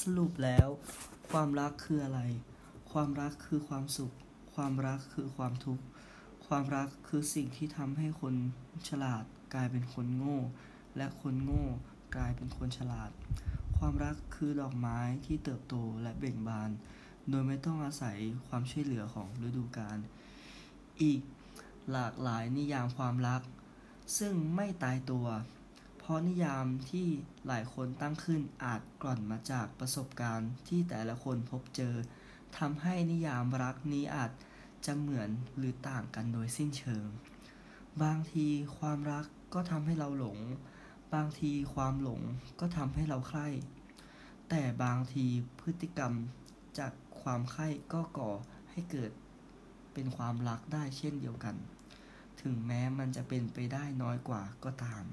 สรุปแล้ว ความรักคืออะไร ความรักคือความสุข ความรักคือความทุกข์ ความรักคือสิ่งที่ทำให้คนฉลาดกลายเป็นคนโง่ และคนโง่กลายเป็นคนฉลาด ความรักคือดอกไม้ที่เติบโตและเบ่งบาน โดยไม่ต้องอาศัยความช่วยเหลือของฤดูกาล อีกหลากหลายนิยามความรัก ซึ่งไม่ตายตัว เพราะนิยามที่หลายคนตั้งขึ้นอาจกล่อนมาจากประสบการณ์ที่แต่ละคนพบเจอทำให้นิยามรักนี้อาจจะเหมือนหรือต่างกันโดยสิ้นเชิง บางทีความรักก็ทำให้เราหลง บางทีความหลงก็ทำให้เราใคร่ แต่บางทีพฤติกรรมจากความใคร่ก็ก่อให้เกิดเป็นความรักได้เช่นเดียวกัน ถึงแม้มันจะเป็นไปได้น้อยกว่าก็ตาม